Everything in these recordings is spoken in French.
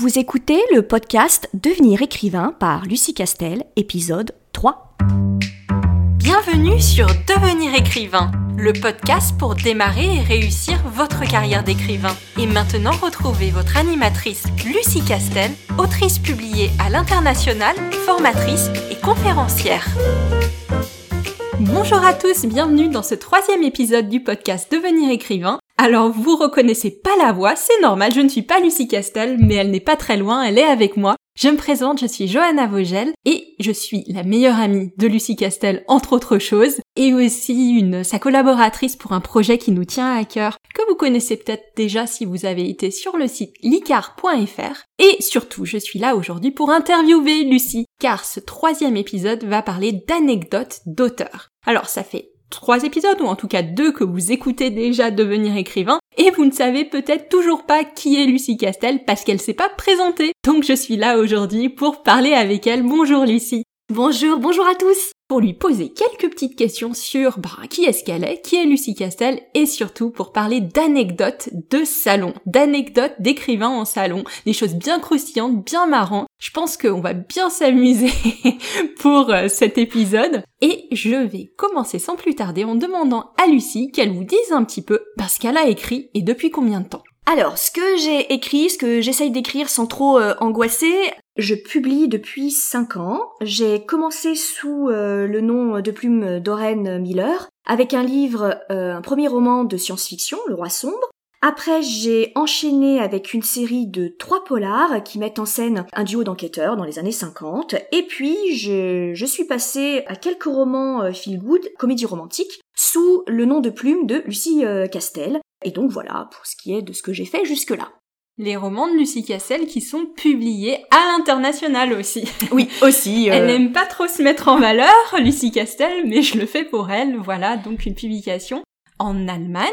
Vous écoutez le podcast Devenir écrivain par Lucie Castel, épisode 3. Bienvenue sur Devenir écrivain, le podcast pour démarrer et réussir votre carrière d'écrivain. Et maintenant, retrouvez votre animatrice Lucie Castel, autrice publiée à l'international, formatrice et conférencière. Bonjour à tous, bienvenue dans ce troisième épisode du podcast Devenir écrivain. Alors vous reconnaissez pas la voix, c'est normal, je ne suis pas Lucie Castel, mais elle n'est pas très loin, elle est avec moi. Je me présente, je suis Johanna Vogel et je suis la meilleure amie de Lucie Castel, entre autres choses, et aussi une, sa collaboratrice pour un projet qui nous tient à cœur, que vous connaissez peut-être déjà si vous avez été sur le site licar.fr. Et surtout, je suis là aujourd'hui pour interviewer Lucie, car ce troisième épisode va parler d'anecdotes d'auteurs. Alors ça fait trois épisodes, ou en tout cas deux que vous écoutez déjà devenir écrivain, et vous ne savez peut-être toujours pas qui est Lucie Castel parce qu'elle s'est pas présentée. Donc je suis là aujourd'hui pour parler avec elle. Bonjour Lucie. Bonjour, bonjour à tous pour lui poser quelques petites questions sur bah, qui est-ce qu'elle est, qui est Lucie Castel, et surtout pour parler d'anecdotes de salon, d'anecdotes d'écrivains en salon, des choses bien croustillantes, bien marrantes. Je pense qu'on va bien s'amuser pour euh, cet épisode. Et je vais commencer sans plus tarder en demandant à Lucie qu'elle vous dise un petit peu bah, ce qu'elle a écrit et depuis combien de temps. Alors, ce que j'ai écrit, ce que j'essaye d'écrire sans trop euh, angoisser, je publie depuis 5 ans. J'ai commencé sous euh, le nom de plume d'Oren Miller, avec un livre, euh, un premier roman de science-fiction, Le Roi Sombre. Après, j'ai enchaîné avec une série de trois polars qui mettent en scène un duo d'enquêteurs dans les années 50. Et puis, je, suis passée à quelques romans feel good, comédie romantique, sous le nom de plume de Lucie Castel, et donc voilà pour ce qui est de ce que j'ai fait jusque-là. Les romans de Lucie Cassel qui sont publiés à l'international aussi. Oui, aussi. Euh, elle n'aime pas trop se mettre en valeur, Lucie Castel, mais je le fais pour elle. Voilà, donc une publication en Allemagne.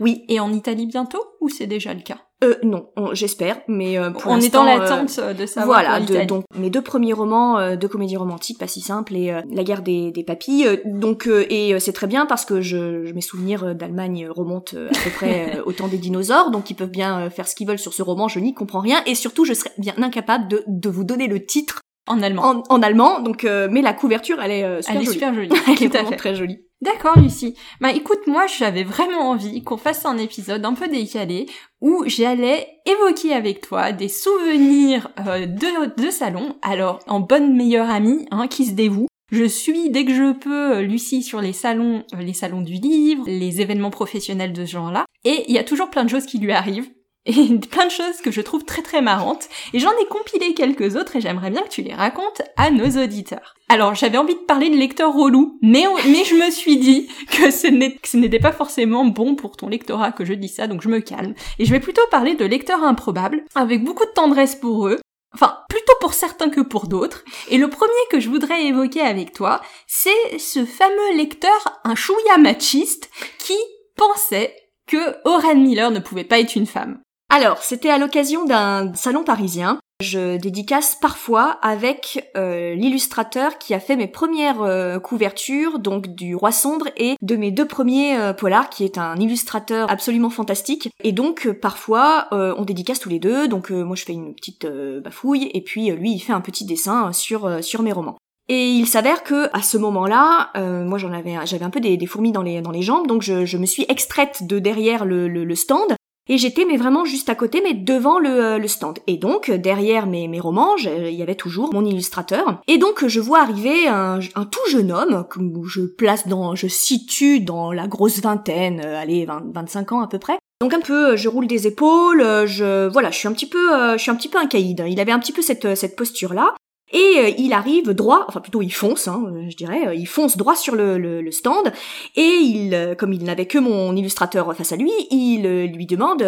Oui. Et en Italie bientôt, ou c'est déjà le cas? Euh, non, j'espère, mais euh, pour on est dans l'attente euh, de savoir. Voilà, donc mes deux premiers romans euh, de comédie romantique, pas si simple, et euh, La guerre des, des papilles. donc et c'est très bien parce que je, mes souvenirs d'Allemagne remontent à peu près au temps des dinosaures, donc ils peuvent bien faire ce qu'ils veulent sur ce roman. Je n'y comprends rien, et surtout je serais bien incapable de, de vous donner le titre en allemand. En, allemand, donc mais la couverture, elle est super elle jolie. Est super jolie. elle est vraiment très jolie. D'accord Lucie. Bah écoute, moi j'avais vraiment envie qu'on fasse un épisode un peu décalé où j'allais évoquer avec toi des souvenirs euh, de, de salon. Alors en bonne meilleure amie hein, qui se dévoue. Je suis dès que je peux euh, Lucie sur les salons, euh, les salons du livre, les événements professionnels de ce genre-là. Et il y a toujours plein de choses qui lui arrivent et plein de choses que je trouve très très marrantes, et j'en ai compilé quelques autres et j'aimerais bien que tu les racontes à nos auditeurs. Alors j'avais envie de parler de lecteur relou, mais, mais je me suis dit que ce n'était pas forcément bon pour ton lectorat que je dis ça, donc je me calme. Et je vais plutôt parler de lecteurs improbables, avec beaucoup de tendresse pour eux, Enfin, plutôt pour certains que pour d'autres. Et le premier que je voudrais évoquer avec toi, c'est ce fameux lecteur, un chouïa machiste, qui pensait que Oren Miller ne pouvait pas être une femme. Alors, c'était à l'occasion d'un salon parisien. Je dédicace parfois avec euh, l'illustrateur qui a fait mes premières euh, couvertures, donc du Roi Sombre et de mes deux premiers euh, polars, qui est un illustrateur absolument fantastique. Et donc parfois on dédicace tous les deux. Donc moi je fais une petite bafouille et puis lui il fait un petit dessin sur mes romans. Et il s'avère que à ce moment-là, moi j'en avais, j'avais un peu des, fourmis dans les jambes, donc je, me suis extraite de derrière le stand et j'étais mais vraiment juste à côté, mais devant le, euh, le stand. Et donc derrière mes, romans, il y avait toujours mon illustrateur. Et donc je vois arriver un, un tout jeune homme que je place dans, je situe dans la grosse vingtaine, euh, allez 25 ans à peu près. Donc un peu, je roule des épaules, je voilà, je suis un petit peu, euh, je suis un petit peu un caïd. Il avait un petit peu cette cette posture là. Et euh, il arrive droit, enfin plutôt il fonce, hein, je dirais, euh, il fonce droit sur le, le, stand, et il, euh, comme il n'avait que mon illustrateur face à lui, il lui demande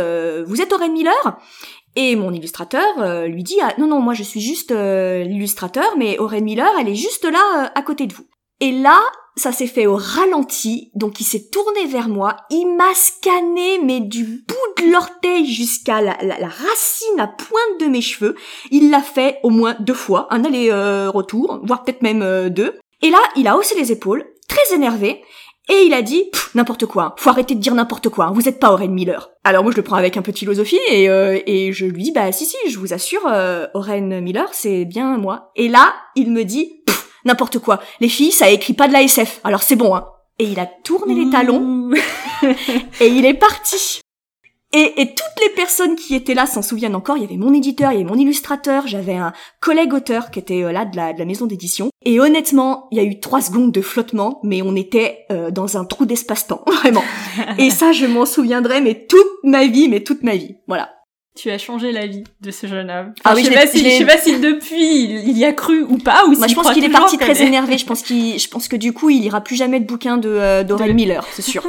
Vous êtes Oren Miller ?⁇ Et mon illustrateur lui dit ah, Non, non, moi je suis juste l'illustrateur, mais Oren Miller, elle est juste là, à côté de vous. Et là, ça s'est fait au ralenti, donc il s'est tourné vers moi, il m'a scanné, mais du de l'orteil jusqu'à la, racine à pointe de mes cheveux. Il l'a fait au moins deux fois, un aller-retour, voire peut-être même euh, deux. Et là, il a haussé les épaules, très énervé, Et il a dit n'importe quoi, hein. faut arrêter de dire n'importe quoi, hein. vous êtes pas Oren Miller. Alors moi je le prends avec un peu de philosophie et, euh, et je lui dis bah si si, je vous assure, euh, Oren Miller c'est bien moi. Et là il me dit n'importe quoi, les filles ça écrit pas de la SF, alors c'est bon hein. Et il a tourné les talons et il est parti. Et, et, toutes les personnes qui étaient là s'en souviennent encore. Il y avait mon éditeur, il y avait mon illustrateur, j'avais un collègue auteur qui était euh, là de la, de la maison d'édition. Et honnêtement, il y a eu trois secondes de flottement, mais on était euh, dans un trou d'espace-temps, vraiment. et ça, je m'en souviendrai, mais toute ma vie, mais toute ma vie. Voilà. Tu as changé la vie de ce jeune homme. ah oui, je sais, pas si, je sais pas si depuis il y a cru ou pas, ou Moi, je pense qu'il est parti très énervé. Je pense qu'il, je pense que du coup, il lira plus jamais de bouquin de euh, Miller, c'est sûr.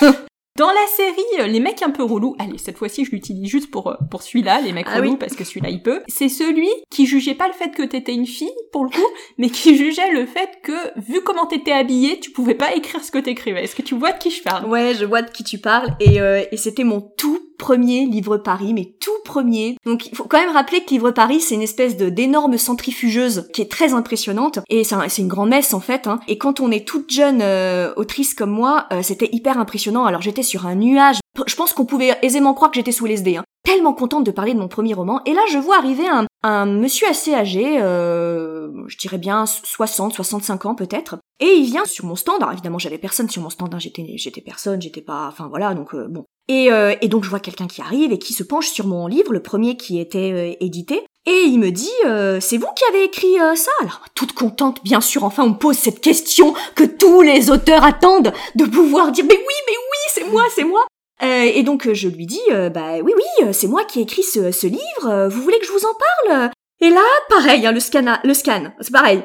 Dans la série, euh, les mecs un peu relous, allez, cette fois-ci je l'utilise juste pour, euh, pour celui-là, les mecs ah relous, parce que celui-là il peut, c'est celui qui jugeait pas le fait que t'étais une fille, pour le coup, mais qui jugeait le fait que, vu comment t'étais habillée, tu pouvais pas écrire ce que t'écrivais. Est-ce que tu vois de qui je parle? Ouais, je vois de qui tu parles, et, euh, et c'était mon tout premier livre Paris, mais tout premier. Donc il faut quand même rappeler que Livre Paris, c'est une espèce de d'énorme centrifugeuse qui est très impressionnante et c'est une grande messe en fait. Hein. Et quand on est toute jeune euh, autrice comme moi, euh, c'était hyper impressionnant. Alors j'étais sur un nuage. Je pense qu'on pouvait aisément croire que j'étais sous l'SD. Hein. Tellement contente de parler de mon premier roman. Et là, je vois arriver un, un monsieur assez âgé, euh, je dirais bien 60, 65 ans peut-être. Et il vient sur mon stand. Alors évidemment, j'avais personne sur mon stand. Hein. J'étais, j'étais personne. J'étais pas. Enfin voilà. Donc euh, bon. Et, euh, et, donc je vois quelqu'un qui arrive et qui se penche sur mon livre, le premier qui était euh, édité, et il me dit euh, c'est vous qui avez écrit ça? Alors toute contente, bien sûr, enfin on me pose cette question que tous les auteurs attendent de pouvoir dire mais oui, mais oui, c'est moi, c'est moi. et donc je lui dis bah oui, oui, c'est moi qui ai écrit ce, ce, livre. Vous voulez que je vous en parle? Et là, pareil, hein, le scan, le scan, c'est pareil.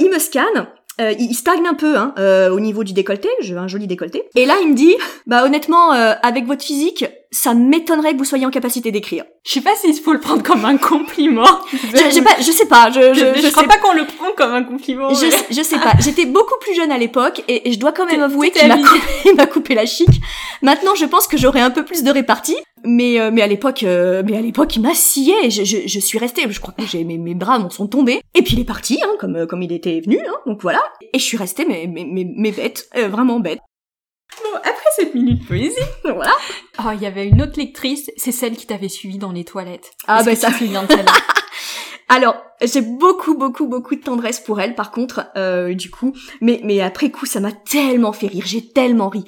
il me scanne euh, il stagne un peu hein, euh, au niveau du décolleté, j'ai un joli décolleté. Et là, il me dit, bah honnêtement, euh, avec votre physique, ça m'étonnerait que vous soyez en capacité d'écrire. Je sais pas s'il faut le prendre comme un compliment. je, pas, je sais pas. Je, je, je, crois pas qu'on le prend comme un compliment. Je, je sais pas. J'étais beaucoup plus jeune à l'époque et, je dois quand même avouer qu'il m'a coupé, coupé, la chic. Maintenant, je pense que j'aurais un peu plus de répartie. Mais euh, mais à l'époque, euh, mais à l'époque, il m'a scié. Je, je, je, suis restée. Je crois que j'ai mes, mes bras m'en sont tombés. Et puis il est parti, hein, comme comme il était venu. Hein, donc voilà. Et je suis restée mais mais mais, mais bête, euh, vraiment bête. Bon, après cette minute poésie, voilà. Oh, il y avait une autre lectrice, c'est celle qui t'avait suivi dans les toilettes. Ah bah ça fait bien de Alors, j'ai beaucoup, beaucoup, beaucoup de tendresse pour elle, par contre, euh, du coup. Mais, mais après coup, ça m'a tellement fait rire, j'ai tellement ri.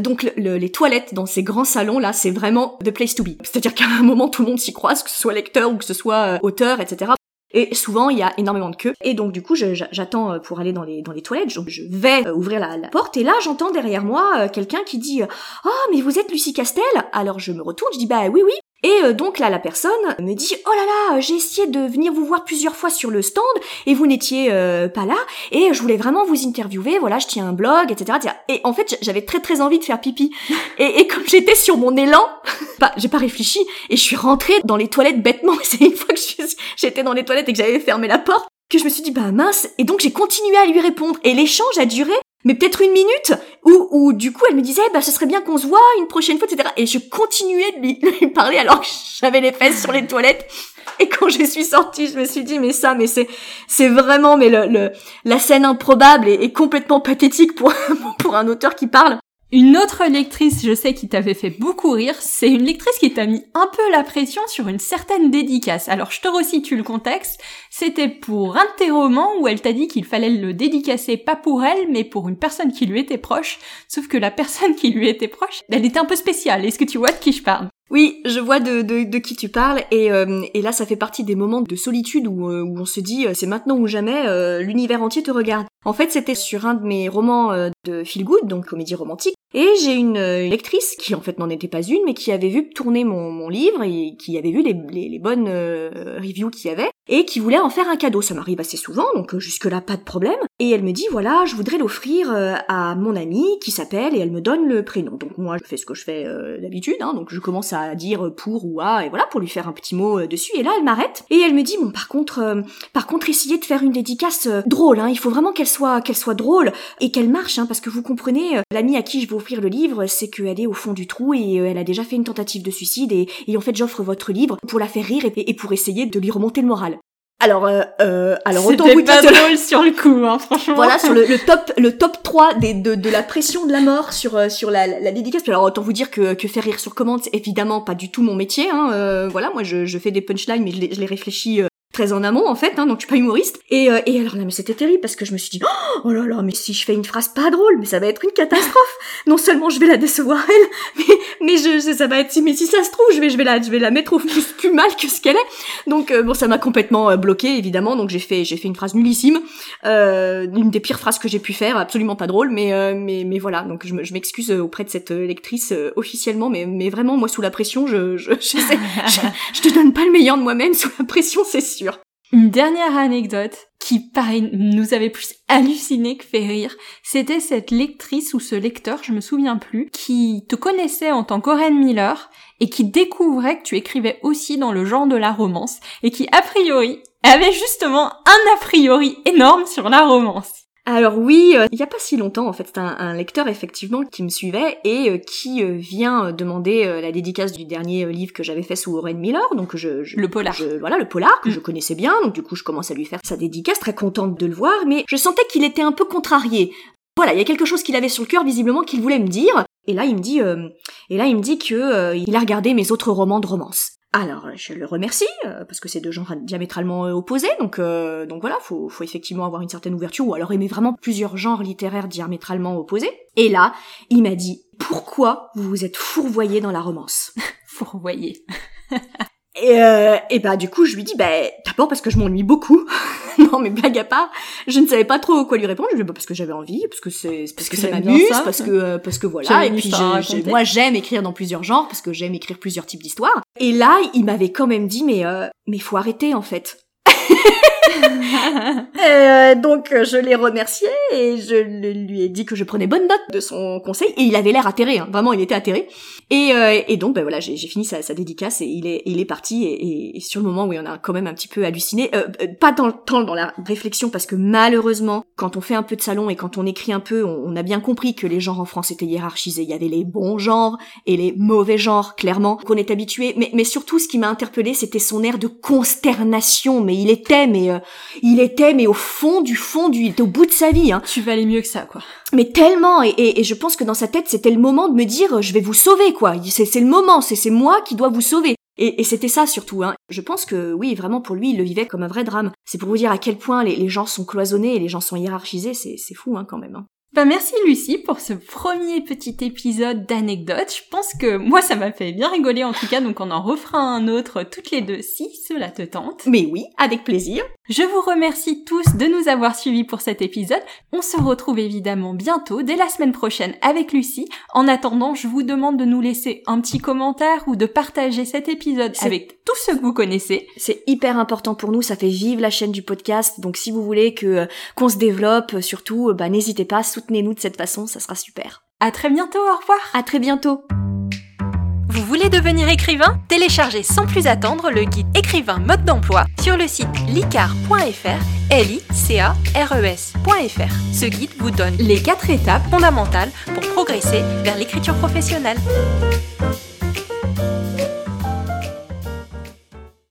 Donc, les toilettes dans ces grands salons là, c'est vraiment the place to be. C'est-à-dire qu'à un moment, tout le monde s'y croise, que ce soit lecteur ou que ce soit euh, auteur, etc. Et souvent, il y a énormément de queues. Et donc, du coup, j'attends euh, pour aller dans les, toilettes. Donc, je vais euh, ouvrir la, porte. Et là, j'entends derrière moi euh, quelqu'un qui dit « Oh, mais vous êtes Lucie Castel ?» Alors, je me retourne, je dis « Bah oui, oui. » Et euh, donc là, la personne me dit oh là là, j'ai essayé de venir vous voir plusieurs fois sur le stand et vous n'étiez euh, pas là et je voulais vraiment vous interviewer. Voilà, je tiens un blog, etc. Et en fait, j'avais très très envie de faire pipi. Et, et comme j'étais sur mon élan, bah, j'ai pas réfléchi et je suis rentrée dans les toilettes bêtement. C'est une fois que j'étais dans les toilettes et que j'avais fermé la porte que je me suis dit bah mince et donc j'ai continué à lui répondre et l'échange a duré mais peut-être une minute où, du coup elle me disait bah ce serait bien qu'on se voit une prochaine fois etc et je continuais de lui, parler alors que j'avais les fesses sur les toilettes. Et quand je suis sortie je me suis dit mais ça mais c'est c'est vraiment mais le, le la scène improbable et, complètement pathétique pour pour un auteur qui parle une autre lectrice, je sais, qui t'avait fait beaucoup rire, c'est une lectrice qui t'a mis un peu la pression sur une certaine dédicace. Alors, je te resitue le contexte. C'était pour un de tes romans où elle t'a dit qu'il fallait le dédicacer pas pour elle, mais pour une personne qui lui était proche. Sauf que la personne qui lui était proche, elle était un peu spéciale. Est-ce que tu vois de qui je parle? Oui, je vois de, qui tu parles et, euh, et là ça fait partie des moments de solitude où, euh, on se dit euh, c'est maintenant ou jamais, l'univers entier te regarde. En fait c'était sur un de mes romans de feel good, donc comédie romantique, et j'ai une lectrice qui en fait n'en était pas une mais qui avait vu tourner mon, mon livre et qui avait vu les, les, bonnes reviews qu'il y avait et qui voulait en faire un cadeau. Ça m'arrive assez souvent, donc jusque-là pas de problème. Et elle me dit voilà, je voudrais l'offrir à mon amie qui s'appelle et elle me donne le prénom. Donc moi je fais ce que je fais d'habitude, hein, donc je commence à dire pour ou à et voilà pour lui faire un petit mot euh, dessus et là elle m'arrête et elle me dit bon par contre euh, par contre essayez de faire une dédicace euh, drôle hein, il faut vraiment qu'elle soit qu'elle soit drôle et qu'elle marche hein, parce que vous comprenez l'amie à qui je vais offrir le livre c'est qu'elle est au fond du trou et elle a déjà fait une tentative de suicide et, et en fait j'offre votre livre pour la faire rire et, et pour essayer de lui remonter le moral Alors, euh, euh, alors autant vous dire pas drôle sur le coup, hein, franchement. voilà sur le, le top le top 3 des, de, de la pression de la mort sur euh, sur la, la, la dédicace alors autant vous dire que, que faire rire sur commande c'est évidemment pas du tout mon métier hein, euh, voilà moi je, je fais des punchlines mais je les, je les réfléchis euh, très en amont en fait hein, donc je suis pas humoriste. Et, euh, et alors là mais c'était terrible parce que je me suis dit oh là là mais si je fais une phrase pas drôle mais ça va être une catastrophe. Non seulement je vais la décevoir elle mais mais je, ça va être si mais si ça se trouve je vais je vais la je vais la mettre au plus, mal que ce qu'elle est. Donc euh, bon ça m'a complètement euh, bloqué évidemment. Donc j'ai fait j'ai fait une phrase nullissime. Euh, une des pires phrases que j'ai pu faire, absolument pas drôle, mais euh, mais mais voilà. Donc je me- je m'excuse auprès de cette lectrice officiellement, mais mais vraiment moi sous la pression, je je je, je, je te donne pas le meilleur de moi-même sous la pression, c'est sûr. Une dernière anecdote qui, pareil, nous avait plus halluciné que fait rire, c'était cette lectrice ou ce lecteur, je me souviens plus, qui te connaissait en tant qu'Oren Miller et qui découvrait que tu écrivais aussi dans le genre de la romance et qui, a priori, avait justement un a priori énorme sur la romance. Alors oui, euh, il y a pas si longtemps en fait, c'est un, un lecteur effectivement qui me suivait et euh, qui euh, vient demander la dédicace du dernier livre que j'avais fait sous Oren Miller, donc je, je Le polar. je- voilà le polar que Mm. je connaissais bien, donc du coup je commence à lui faire sa dédicace, très contente de le voir, mais je sentais qu'il était un peu contrarié. Voilà, il y a quelque chose qu'il avait sur le cœur visiblement qu'il voulait me dire, et là il me dit, euh, et là il me dit que il a regardé mes autres romans de romance. Alors je le remercie euh, parce que c'est deux genres diamétralement euh, opposés, donc euh, donc voilà, faut faut effectivement avoir une certaine ouverture ou alors aimer vraiment plusieurs genres littéraires diamétralement opposés. Et là, il m'a dit pourquoi vous vous êtes fourvoyé dans la romance? Fourvoyé. Et, euh, et bah du coup je lui dis bah d'abord parce que je m'ennuie beaucoup. non mais blague à part, je ne savais pas trop quoi lui répondre. Je lui dis bah, parce que j'avais envie, parce que c'est parce que que ça m'amuse, parce que euh, parce que voilà. Et puis moi j'aime écrire dans plusieurs genres parce que j'aime écrire plusieurs types d'histoires. Et là il m'avait quand même dit mais euh, mais faut arrêter en fait. Euh, donc euh, je l'ai remercié et je lui ai dit que je prenais bonne note de son conseil et il avait l'air atterré, hein. vraiment il était atterré. Et, euh, et donc ben voilà j'ai fini sa, dédicace et il est parti et, sur le moment où on a quand même un petit peu halluciné, euh, euh, pas dans le temps dans la réflexion parce que malheureusement quand on fait un peu de salon et quand on écrit un peu, on, on a bien compris que les genres en France étaient hiérarchisés. Il y avait les bons genres et les mauvais genres clairement qu'on est habitué. Mais mais surtout ce qui m'a interpellé c'était son air de consternation. Mais il était mais euh, il était mais au fond du fond du il était au bout de sa vie hein. tu valais mieux que ça, quoi. mais tellement et, et, et je pense que dans sa tête c'était le moment de me dire euh, je vais vous sauver quoi c'est c'est le moment c'est c'est moi qui dois vous sauver et, et c'était ça surtout hein. je pense que oui vraiment pour lui il le vivait comme un vrai drame c'est pour vous dire à quel point les, les gens sont cloisonnés et les gens sont hiérarchisés c'est c'est fou hein quand même hein. Bah merci Lucie pour ce premier petit épisode d'anecdotes. Je pense que moi ça m'a fait bien rigoler en tout cas, donc on en refera un autre toutes les deux si cela te tente. mais oui avec plaisir Je vous remercie tous de nous avoir suivis pour cet épisode. On se retrouve évidemment bientôt, dès la semaine prochaine avec Lucie. En attendant, je vous demande de nous laisser un petit commentaire ou de partager cet épisode avec tous ceux que vous connaissez. c'est hyper important pour nous ça fait vivre la chaîne du podcast donc si vous voulez que euh, qu'on se développe euh, surtout euh, bah n'hésitez pas soutenez-nous de cette façon ça sera super À très bientôt, au revoir à très bientôt Vous voulez devenir écrivain? Téléchargez sans plus attendre le guide écrivain mode d'emploi sur le site licar.fr, l i c a r e s.fr. Ce guide vous donne les quatre étapes fondamentales pour progresser vers l'écriture professionnelle.